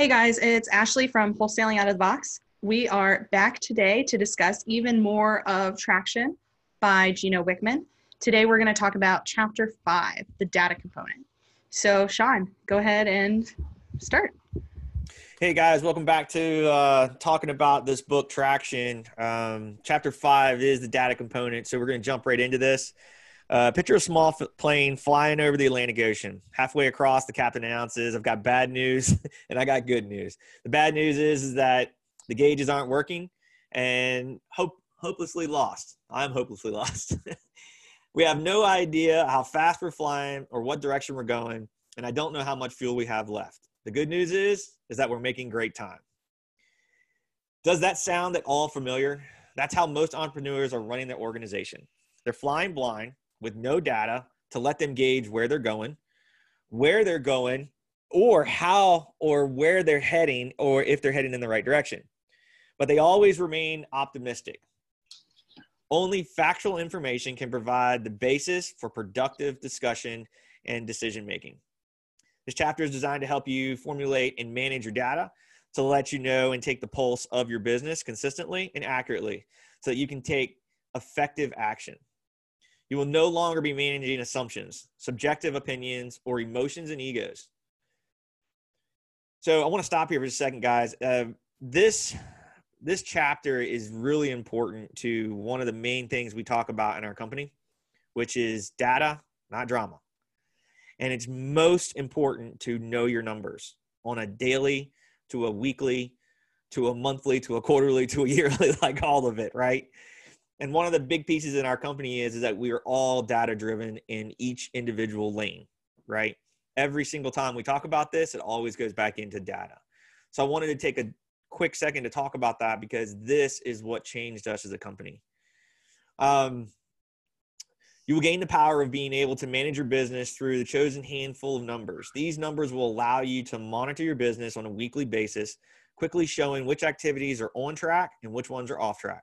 Hey guys, it's Ashley from Wholesaling Out of the Box. We are back today to discuss even more of Traction by Gino Wickman. Today we're going to talk about chapter five, the data component. So, Sean, go ahead and start. Hey guys, welcome back to uh, talking about this book, Traction. Um, chapter five is the data component. So, we're going to jump right into this. Uh, picture a small f- plane flying over the Atlantic Ocean. Halfway across, the captain announces, I've got bad news and I got good news. The bad news is, is that the gauges aren't working and hope, hopelessly lost. I'm hopelessly lost. we have no idea how fast we're flying or what direction we're going, and I don't know how much fuel we have left. The good news is, is that we're making great time. Does that sound at all familiar? That's how most entrepreneurs are running their organization. They're flying blind with no data to let them gauge where they're going, where they're going, or how or where they're heading, or if they're heading in the right direction. But they always remain optimistic. Only factual information can provide the basis for productive discussion and decision making. This chapter is designed to help you formulate and manage your data to let you know and take the pulse of your business consistently and accurately so that you can take effective action. You will no longer be managing assumptions, subjective opinions, or emotions and egos. So I want to stop here for a second, guys. Uh, this this chapter is really important to one of the main things we talk about in our company, which is data, not drama. And it's most important to know your numbers on a daily, to a weekly, to a monthly, to a quarterly, to a yearly, like all of it, right? And one of the big pieces in our company is, is that we are all data driven in each individual lane right every single time we talk about this it always goes back into data so i wanted to take a quick second to talk about that because this is what changed us as a company um, you will gain the power of being able to manage your business through the chosen handful of numbers. These numbers will allow you to monitor your business on a weekly basis, quickly showing which activities are on track and which ones are off track.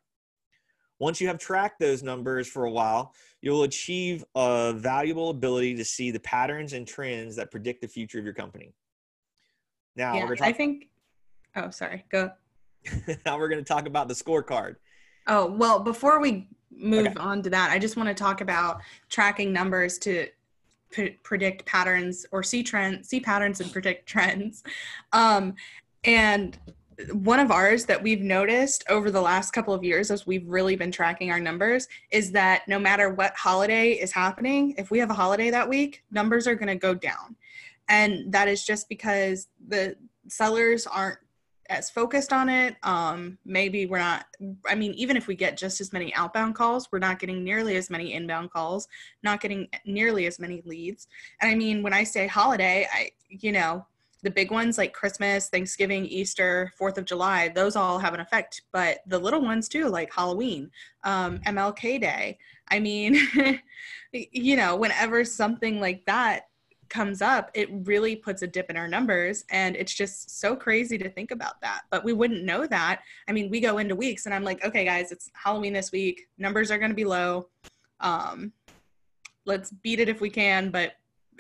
Once you have tracked those numbers for a while, you'll achieve a valuable ability to see the patterns and trends that predict the future of your company. Now, yeah, talk- I think. Oh, sorry. Go. now we're going to talk about the scorecard. Oh well, before we move okay. on to that, I just want to talk about tracking numbers to p- predict patterns or see trends, see patterns and predict trends. Um, and one of ours that we've noticed over the last couple of years as we've really been tracking our numbers is that no matter what holiday is happening, if we have a holiday that week, numbers are going to go down. And that is just because the sellers aren't as focused on it. Um, maybe we're not, I mean, even if we get just as many outbound calls, we're not getting nearly as many inbound calls, not getting nearly as many leads. And I mean, when I say holiday, I, you know, the big ones like Christmas, Thanksgiving, Easter, Fourth of July, those all have an effect. But the little ones too, like Halloween, um, MLK Day. I mean, you know, whenever something like that comes up, it really puts a dip in our numbers. And it's just so crazy to think about that. But we wouldn't know that. I mean, we go into weeks and I'm like, okay, guys, it's Halloween this week. Numbers are going to be low. Um, let's beat it if we can, but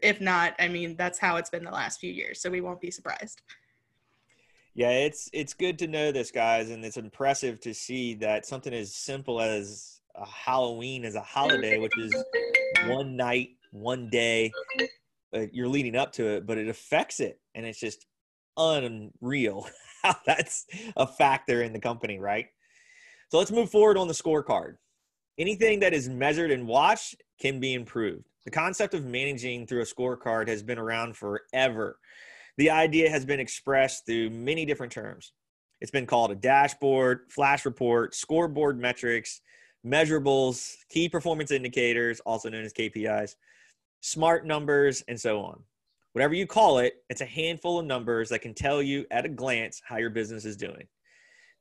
if not, I mean, that's how it's been the last few years. So we won't be surprised. Yeah, it's it's good to know this, guys, and it's impressive to see that something as simple as a Halloween is a holiday, which is one night, one day. Uh, you're leading up to it, but it affects it, and it's just unreal how that's a factor in the company, right? So let's move forward on the scorecard. Anything that is measured and watched can be improved. The concept of managing through a scorecard has been around forever. The idea has been expressed through many different terms. It's been called a dashboard, flash report, scoreboard metrics, measurables, key performance indicators, also known as KPIs, smart numbers, and so on. Whatever you call it, it's a handful of numbers that can tell you at a glance how your business is doing.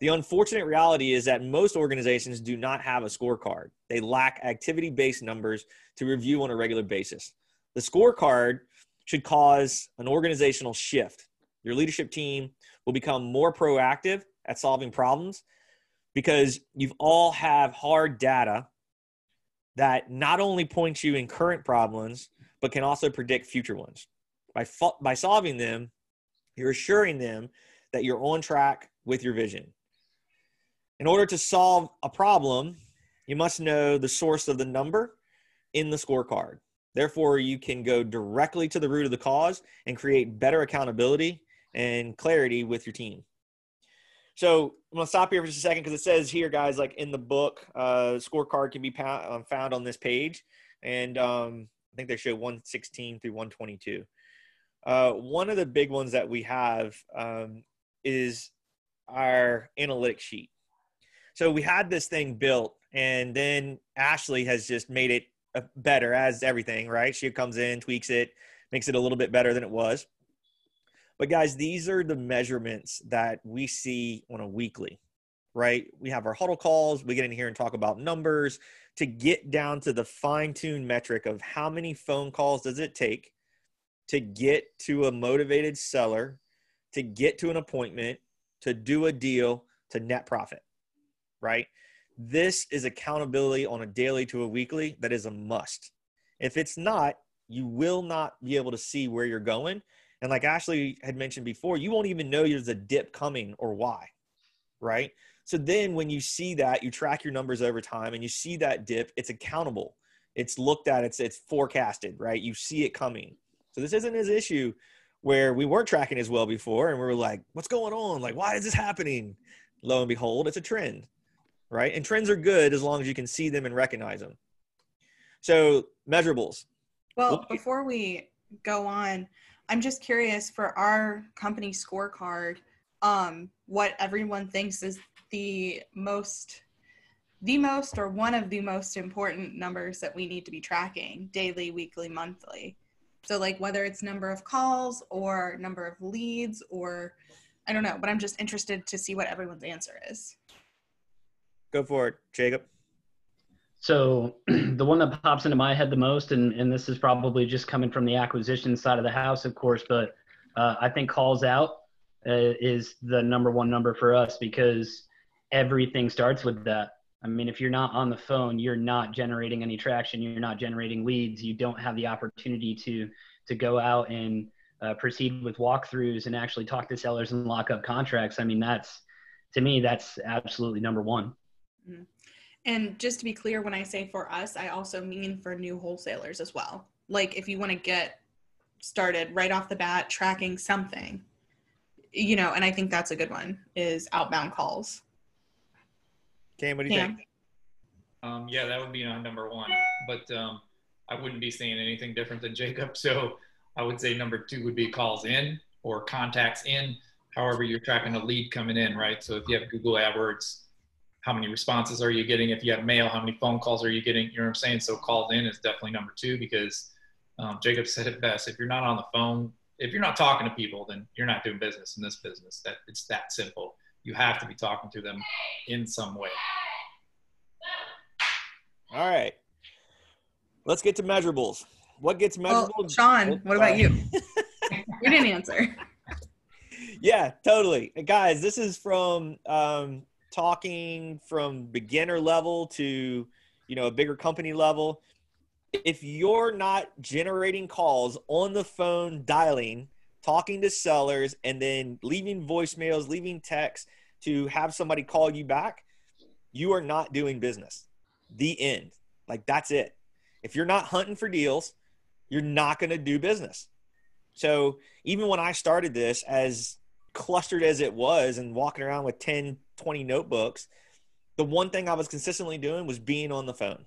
The unfortunate reality is that most organizations do not have a scorecard. They lack activity based numbers to review on a regular basis. The scorecard should cause an organizational shift. Your leadership team will become more proactive at solving problems because you've all have hard data that not only points you in current problems but can also predict future ones by by solving them You're assuring them that you're on track with your vision. In order to solve a problem, you must know the source of the number in the scorecard. Therefore, you can go directly to the root of the cause and create better accountability and clarity with your team. So I'm gonna stop here for just a second because it says here, guys, like in the book, uh, scorecard can be um, found on this page, and um, I think they show 116 through 122. Uh, one of the big ones that we have um, is our analytics sheet. So we had this thing built, and then Ashley has just made it uh, better as everything, right? She comes in, tweaks it, makes it a little bit better than it was. But guys, these are the measurements that we see on a weekly, right? We have our huddle calls, we get in here and talk about numbers to get down to the fine-tuned metric of how many phone calls does it take to get to a motivated seller, to get to an appointment, to do a deal, to net profit, right? This is accountability on a daily to a weekly that is a must. If it's not, you will not be able to see where you're going and like Ashley had mentioned before, you won't even know there's a dip coming or why, right? So then when you see that, you track your numbers over time and you see that dip, it's accountable. It's looked at, it's it's forecasted, right? You see it coming. So this isn't his issue where we weren't tracking as well before and we were like, what's going on? Like, why is this happening? Lo and behold, it's a trend, right? And trends are good as long as you can see them and recognize them. So measurables. Well, before we go on, I'm just curious for our company scorecard, um, what everyone thinks is the most, the most, or one of the most important numbers that we need to be tracking daily, weekly, monthly. So, like whether it's number of calls or number of leads, or I don't know, but I'm just interested to see what everyone's answer is. Go for it, Jacob. So the one that pops into my head the most, and, and this is probably just coming from the acquisition side of the house, of course, but uh, I think calls out uh, is the number one number for us because everything starts with that. I mean, if you're not on the phone, you're not generating any traction. You're not generating leads. You don't have the opportunity to to go out and uh, proceed with walkthroughs and actually talk to sellers and lock up contracts. I mean, that's to me, that's absolutely number one. Mm-hmm. And just to be clear, when I say for us, I also mean for new wholesalers as well. Like if you want to get started right off the bat tracking something, you know, and I think that's a good one is outbound calls. Cam, what do you Cam? think? Um, yeah, that would be on number one, but um, I wouldn't be saying anything different than Jacob. So I would say number two would be calls in or contacts in. However, you're tracking a lead coming in, right? So if you have Google AdWords, how many responses are you getting? If you have mail, how many phone calls are you getting? You know what I'm saying? So called in is definitely number two because um, Jacob said it best. If you're not on the phone, if you're not talking to people, then you're not doing business in this business. That it's that simple. You have to be talking to them in some way. All right. Let's get to measurables. What gets measurable? Oh, Sean, what about you? you didn't answer. Yeah, totally. Guys, this is from um, talking from beginner level to you know a bigger company level if you're not generating calls on the phone dialing talking to sellers and then leaving voicemails leaving texts to have somebody call you back you are not doing business. The end. Like that's it. If you're not hunting for deals you're not going to do business. So even when i started this as clustered as it was and walking around with 10 20 notebooks, the one thing I was consistently doing was being on the phone.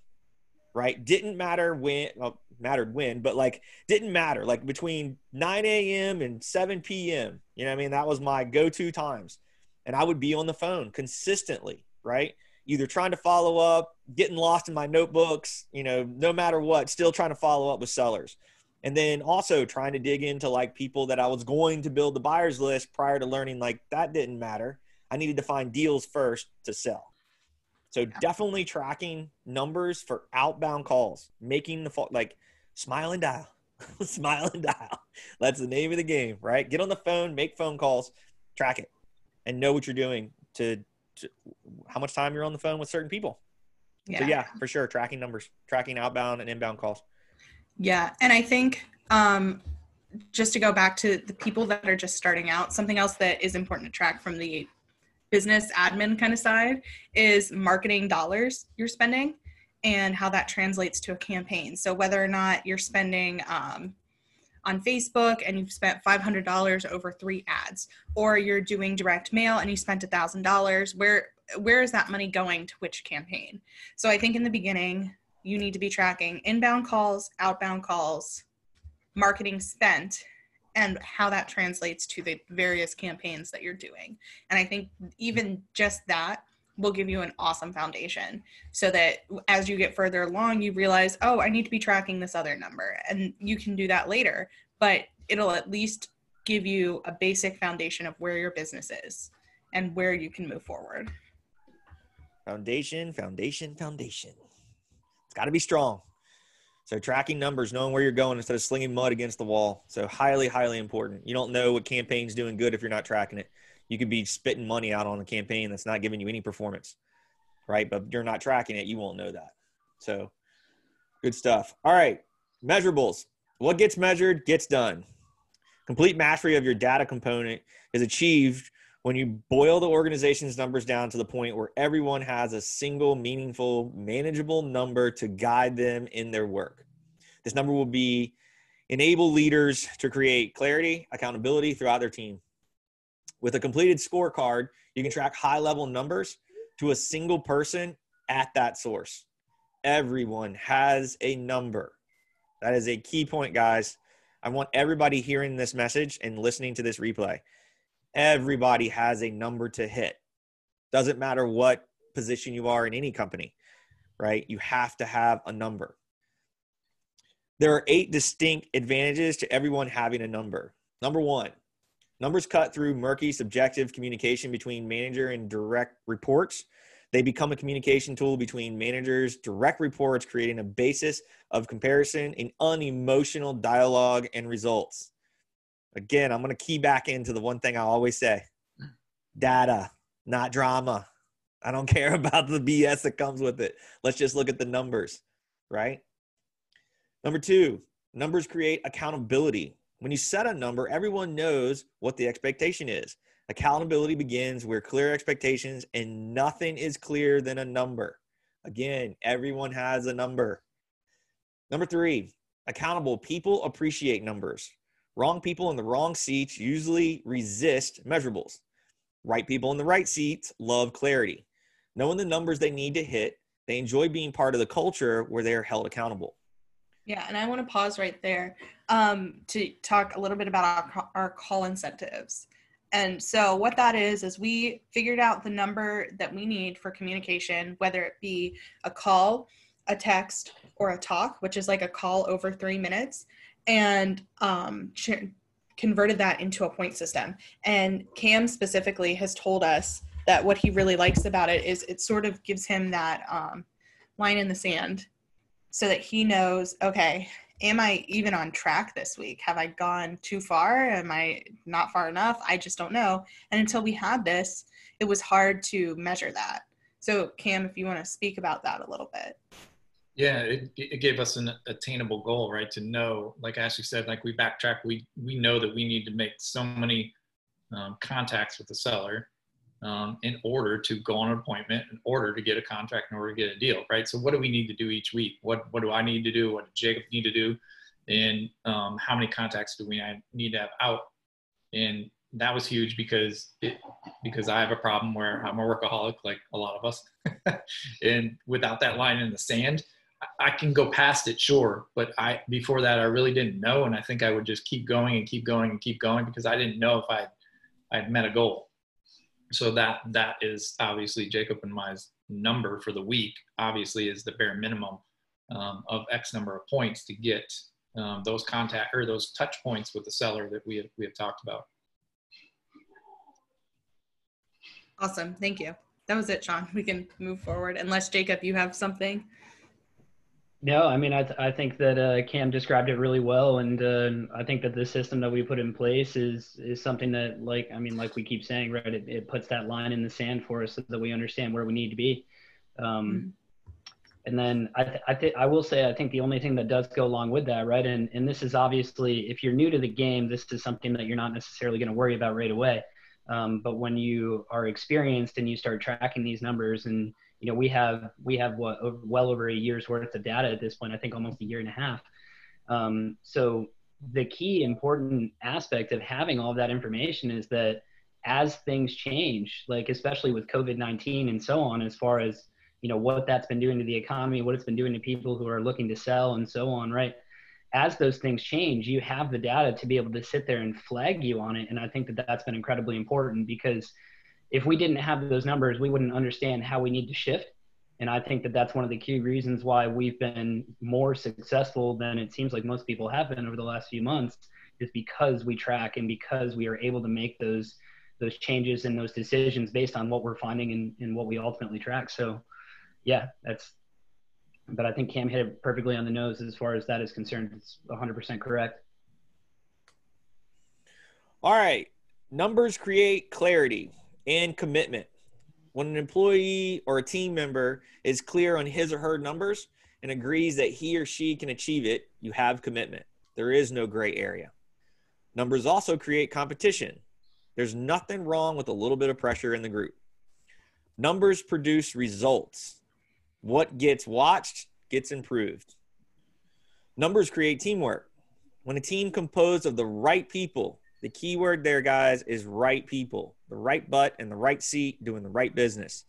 Right? Didn't matter when, well, mattered when, but like didn't matter. Like between 9 a.m. and 7 p.m. You know I mean? That was my go-to times. And I would be on the phone consistently, right? Either trying to follow up, getting lost in my notebooks, you know, no matter what, still trying to follow up with sellers. And then also trying to dig into like people that I was going to build the buyers list prior to learning like that didn't matter I needed to find deals first to sell. So definitely tracking numbers for outbound calls, making the like smile and dial, smile and dial. That's the name of the game, right? Get on the phone, make phone calls, track it, and know what you're doing to, to how much time you're on the phone with certain people. Yeah. So yeah, for sure, tracking numbers, tracking outbound and inbound calls. Yeah, and I think um, just to go back to the people that are just starting out, something else that is important to track from the business admin kind of side is marketing dollars you're spending and how that translates to a campaign. So whether or not you're spending um, on Facebook and you've spent $500 over three ads, or you're doing direct mail and you spent $1,000, where where is that money going to which campaign? So I think in the beginning, you need to be tracking inbound calls, outbound calls, marketing spent, and how that translates to the various campaigns that you're doing. And I think even just that will give you an awesome foundation so that as you get further along you realize oh i need to be tracking this other number. And you can do that later but it'll at least give you a basic foundation of where your business is and where you can move forward. Foundation foundation foundation. It's got to be strong so tracking numbers knowing where you're going instead of slinging mud against the wall so highly highly important you don't know what campaign's doing good if you're not tracking it you could be spitting money out on a campaign that's not giving you any performance, right? But you're not tracking it, you won't know that. So good stuff. All right, measurables. What gets measured gets done. Complete mastery of your data component is achieved when you boil the organization's numbers down to the point where everyone has a single, meaningful, manageable number to guide them in their work. This number will be enable leaders to create clarity, accountability throughout their team. With a completed scorecard, you can track high level numbers to a single person at that source. Everyone has a number. That is a key point, guys. I want everybody hearing this message and listening to this replay. Everybody has a number to hit. Doesn't matter what position you are in any company, right? You have to have a number. There are eight distinct advantages to everyone having a number. Number one, Numbers cut through murky, subjective communication between manager and direct reports. They become a communication tool between managers, direct reports, creating a basis of comparison in unemotional dialogue and results. Again, I'm going to key back into the one thing I always say data, not drama. I don't care about the BS that comes with it. Let's just look at the numbers, right? Number two, numbers create accountability. When you set a number, everyone knows what the expectation is. Accountability begins where clear expectations and nothing is clearer than a number. Again, everyone has a number. Number three, accountable people appreciate numbers. Wrong people in the wrong seats usually resist measurables. Right people in the right seats love clarity. Knowing the numbers they need to hit, they enjoy being part of the culture where they are held accountable. Yeah, and I want to pause right there um, to talk a little bit about our, our call incentives. And so, what that is, is we figured out the number that we need for communication, whether it be a call, a text, or a talk, which is like a call over three minutes, and um, converted that into a point system. And Cam specifically has told us that what he really likes about it is it sort of gives him that um, line in the sand so that he knows, okay, am I even on track this week? Have I gone too far? Am I not far enough? I just don't know. And until we had this, it was hard to measure that. So, Cam, if you want to speak about that a little bit. Yeah, it, it gave us an attainable goal, right? To know, like Ashley said, like we backtrack, we we know that we need to make so many um, contacts with the seller um, in order to go on an appointment, in order to get a contract, in order to get a deal, right? So what do we need to do each week? What what do I need to do? What does Jacob need to do? And um, how many contacts do we need to have out? And that was huge because it because I have a problem where I'm a workaholic, like a lot of us, and without that line in the sand, I can go past it, sure, but I before that I really didn't know, and I think I would just keep going and keep going and keep going because I didn't know if I I'd met a goal so that that is obviously Jacob and my number for the week. Obviously, is the bare minimum um, of X number of points to get um, those contact or those touch points with the seller that we have, we have talked about. Awesome, thank you. That was it, Sean. We can move forward unless Jacob, you have something. No, I mean, I, th- I think that uh, Cam described it really well, and uh, I think that the system that we put in place is is something that, like, I mean, like we keep saying, right? It, it puts that line in the sand for us so that we understand where we need to be. Um, mm-hmm. And then I, th- I think I will say I think the only thing that does go along with that, right? And and this is obviously if you're new to the game, this is something that you're not necessarily going to worry about right away. Um, but when you are experienced and you start tracking these numbers, and you know we have we have what well over a year's worth of data at this point. I think almost a year and a half. Um, so the key important aspect of having all of that information is that as things change, like especially with COVID 19 and so on, as far as you know what that's been doing to the economy, what it's been doing to people who are looking to sell and so on, right? As those things change, you have the data to be able to sit there and flag you on it. And I think that that's been incredibly important because if we didn't have those numbers, we wouldn't understand how we need to shift. And I think that that's one of the key reasons why we've been more successful than it seems like most people have been over the last few months is because we track and because we are able to make those those changes and those decisions based on what we're finding and, and what we ultimately track. So yeah, that's but I think Cam hit it perfectly on the nose as far as that is concerned. It's 100% correct. All right. Numbers create clarity and commitment. When an employee or a team member is clear on his or her numbers and agrees that he or she can achieve it, you have commitment. There is no gray area. Numbers also create competition. There's nothing wrong with a little bit of pressure in the group. Numbers produce results. What gets watched gets improved. Numbers create teamwork. When a team composed of the right people, the key word there, guys, is right people, the right butt and the right seat doing the right business.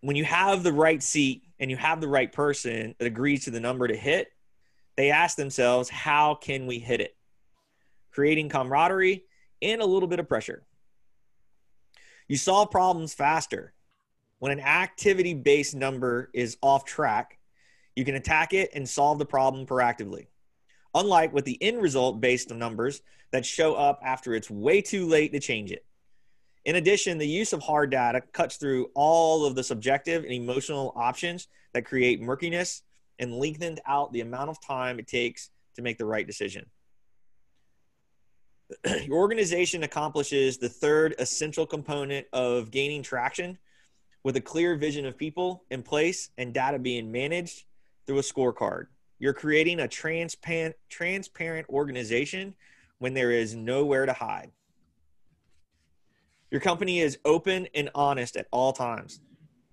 When you have the right seat and you have the right person that agrees to the number to hit, they ask themselves, how can we hit it? Creating camaraderie and a little bit of pressure. You solve problems faster. When an activity based number is off track, you can attack it and solve the problem proactively. Unlike with the end result based numbers that show up after it's way too late to change it. In addition, the use of hard data cuts through all of the subjective and emotional options that create murkiness and lengthened out the amount of time it takes to make the right decision. your organization accomplishes the third essential component of gaining traction with a clear vision of people in place and data being managed through a scorecard. You're creating a transparent, transparent organization when there is nowhere to hide. Your company is open and honest at all times.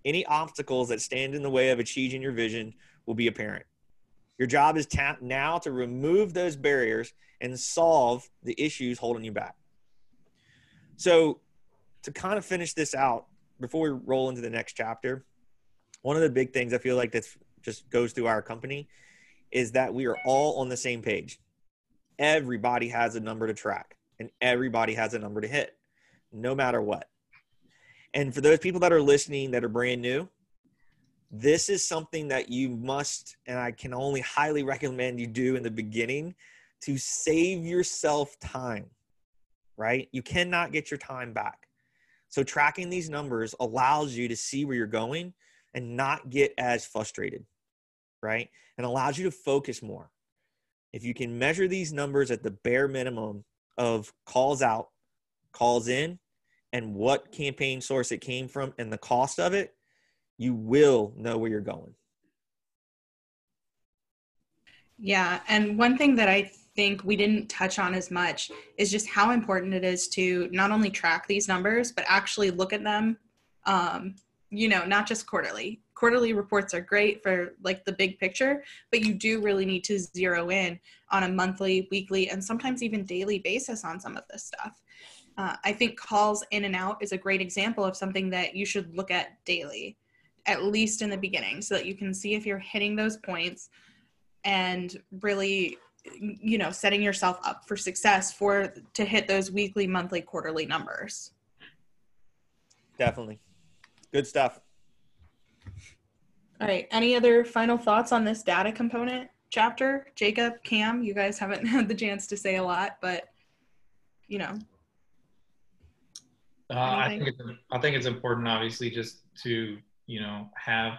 Any obstacles that stand in the way of achieving your vision will be apparent. Your job is ta- now to remove those barriers and solve the issues holding you back. So, to kind of finish this out before we roll into the next chapter, one of the big things I feel like that just goes through our company is that we are all on the same page. Everybody has a number to track and everybody has a number to hit, no matter what. And for those people that are listening that are brand new, this is something that you must, and I can only highly recommend you do in the beginning to save yourself time, right? You cannot get your time back. So, tracking these numbers allows you to see where you're going and not get as frustrated, right? And allows you to focus more. If you can measure these numbers at the bare minimum of calls out, calls in, and what campaign source it came from and the cost of it, you will know where you're going. Yeah. And one thing that I think we didn't touch on as much is just how important it is to not only track these numbers, but actually look at them, um, you know, not just quarterly. Quarterly reports are great for like the big picture, but you do really need to zero in on a monthly, weekly, and sometimes even daily basis on some of this stuff. Uh, I think calls in and out is a great example of something that you should look at daily at least in the beginning so that you can see if you're hitting those points and really you know setting yourself up for success for to hit those weekly monthly quarterly numbers definitely good stuff. All right any other final thoughts on this data component chapter? Jacob cam you guys haven't had the chance to say a lot but you know. Uh, I think it's I think it's important, obviously, just to you know have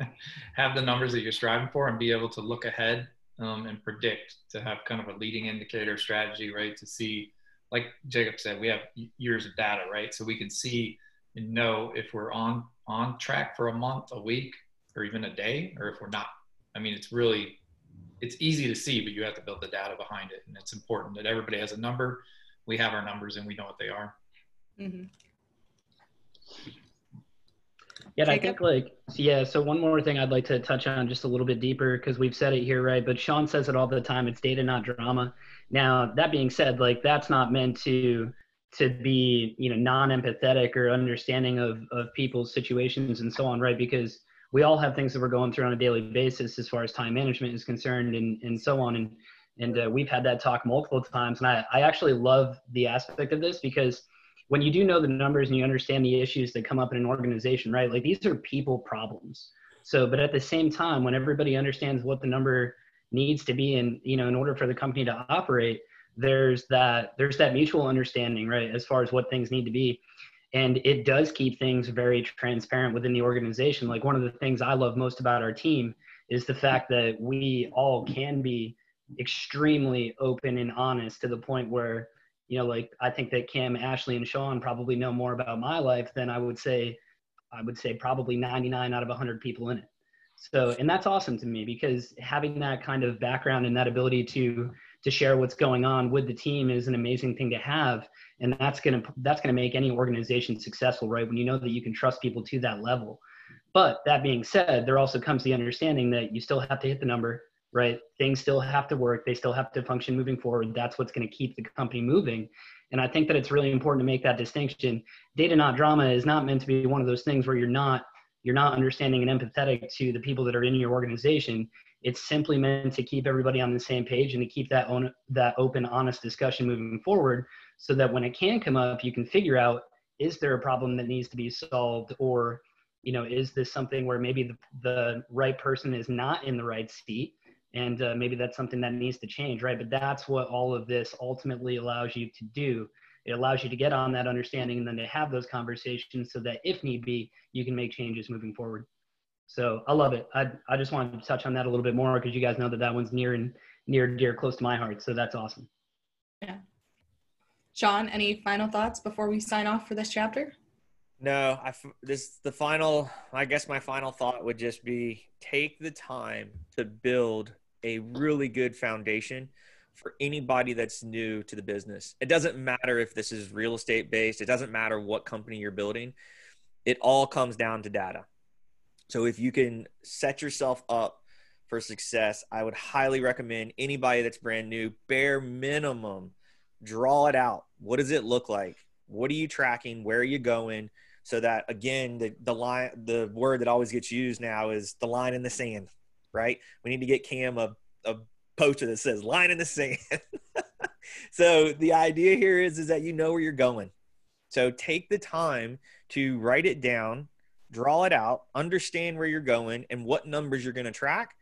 have the numbers that you're striving for and be able to look ahead um, and predict to have kind of a leading indicator strategy right to see like jacob said we have years of data right? So we can see and know if we're on on track for a month a week or even a day, or if we're not. I mean, it's really it's easy to see, but you have to build the data behind it, and it's important that everybody has a number. We have our numbers, and we know what they are. Mm-hmm. Yeah, I think like yeah. So one more thing I'd like to touch on just a little bit deeper because we've said it here, right? But Sean says it all the time. It's data, not drama. Now that being said, like that's not meant to to be you know non-empathetic or understanding of of people's situations and so on, right? Because we all have things that we're going through on a daily basis as far as time management is concerned and and so on and and uh, we've had that talk multiple times and I, I actually love the aspect of this because when you do know the numbers and you understand the issues that come up in an organization, right? Like these are people problems. So, but at the same time, when everybody understands what the number needs to be in, you know, in order for the company to operate, there's that there's that mutual understanding, right, as far as what things need to be. And it does keep things very transparent within the organization. Like one of the things I love most about our team is the fact that we all can be extremely open and honest to the point where you know, like I think that Cam, Ashley, and Sean probably know more about my life than I would say, I would say probably 99 out of 100 people in it. So, and that's awesome to me because having that kind of background and that ability to to share what's going on with the team is an amazing thing to have, and that's gonna that's gonna make any organization successful, right? When you know that you can trust people to that level. But that being said, there also comes the understanding that you still have to hit the number right? Things still have to work. They still have to function moving forward. That's what's going to keep the company moving. And I think that it's really important to make that distinction. Data, not drama, is not meant to be one of those things where you're not you're not understanding and empathetic to the people that are in your organization. It's simply meant to keep everybody on the same page and to keep that that open, honest discussion moving forward, so that when it can come up, you can figure out is there a problem that needs to be solved? Or you know is this something where maybe the, the right person is not in the right seat and uh, maybe that's something that needs to change right? But that's what all of this ultimately allows you to do. It allows you to get on that understanding and then to have those conversations so that if need be you can make changes moving forward so i love it i, I just wanted to touch on that a little bit more because you guys know that that one's near and near dear close to my heart so that's awesome yeah sean any final thoughts before we sign off for this chapter no, I this the final. I guess my final thought would just be take the time to build a really good foundation for anybody that's new to the business. It doesn't matter if this is real estate based, it doesn't matter what company you're building. It all comes down to data. So if you can set yourself up for success, I would highly recommend anybody that's brand new, bare minimum, draw it out. What does it look like? What are you tracking? Where are you going? So that again, the the line, the word that always gets used now is the line in the sand right? We need to get Cam a, a poster that says line in the sand. so the idea here is, is that you know where you're going. So take the time to write it down, draw it out, understand where you're going and what numbers you're going to track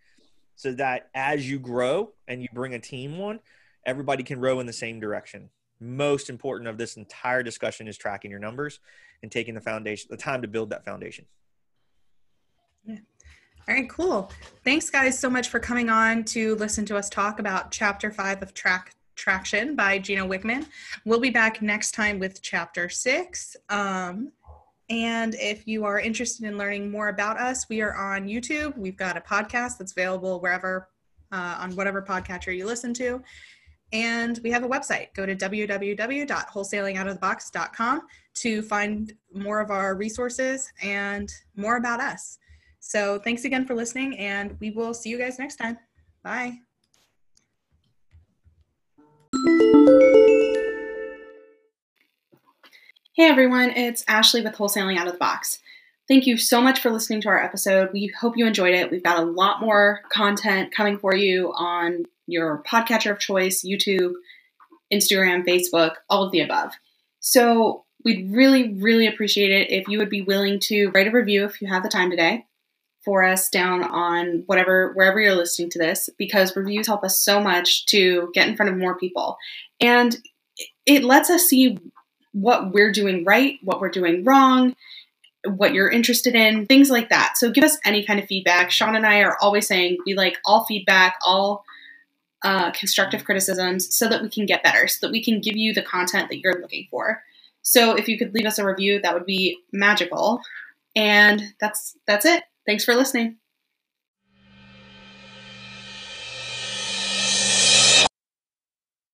so that as you grow and you bring a team on, everybody can row in the same direction. Most important of this entire discussion is tracking your numbers and taking the foundation, the time to build that foundation. Yeah. All right, cool. Thanks, guys, so much for coming on to listen to us talk about Chapter 5 of Track Traction by Gino Wickman. We'll be back next time with Chapter 6. Um, and if you are interested in learning more about us, we are on YouTube. We've got a podcast that's available wherever, uh, on whatever podcatcher you listen to. And we have a website. Go to www.wholesalingoutofthebox.com to find more of our resources and more about us. So thanks again for listening, and we will see you guys next time. Bye. Hey everyone, it's Ashley with Wholesaling Out of the Box. Thank you so much for listening to our episode. We hope you enjoyed it. We've got a lot more content coming for you on your podcatcher of choice, YouTube, Instagram, Facebook, all of the above. So we'd really, really appreciate it if you would be willing to write a review if you have the time today for us down on whatever wherever you're listening to this because reviews help us so much to get in front of more people and it lets us see what we're doing right what we're doing wrong what you're interested in things like that. So give us any kind of feedback. Sean and i are always saying we like all feedback all uh, constructive criticisms so that we can get better so that we can give you the content that you're looking for. So if you could leave us a review that would be magical. And that's that's it. Thanks for listening.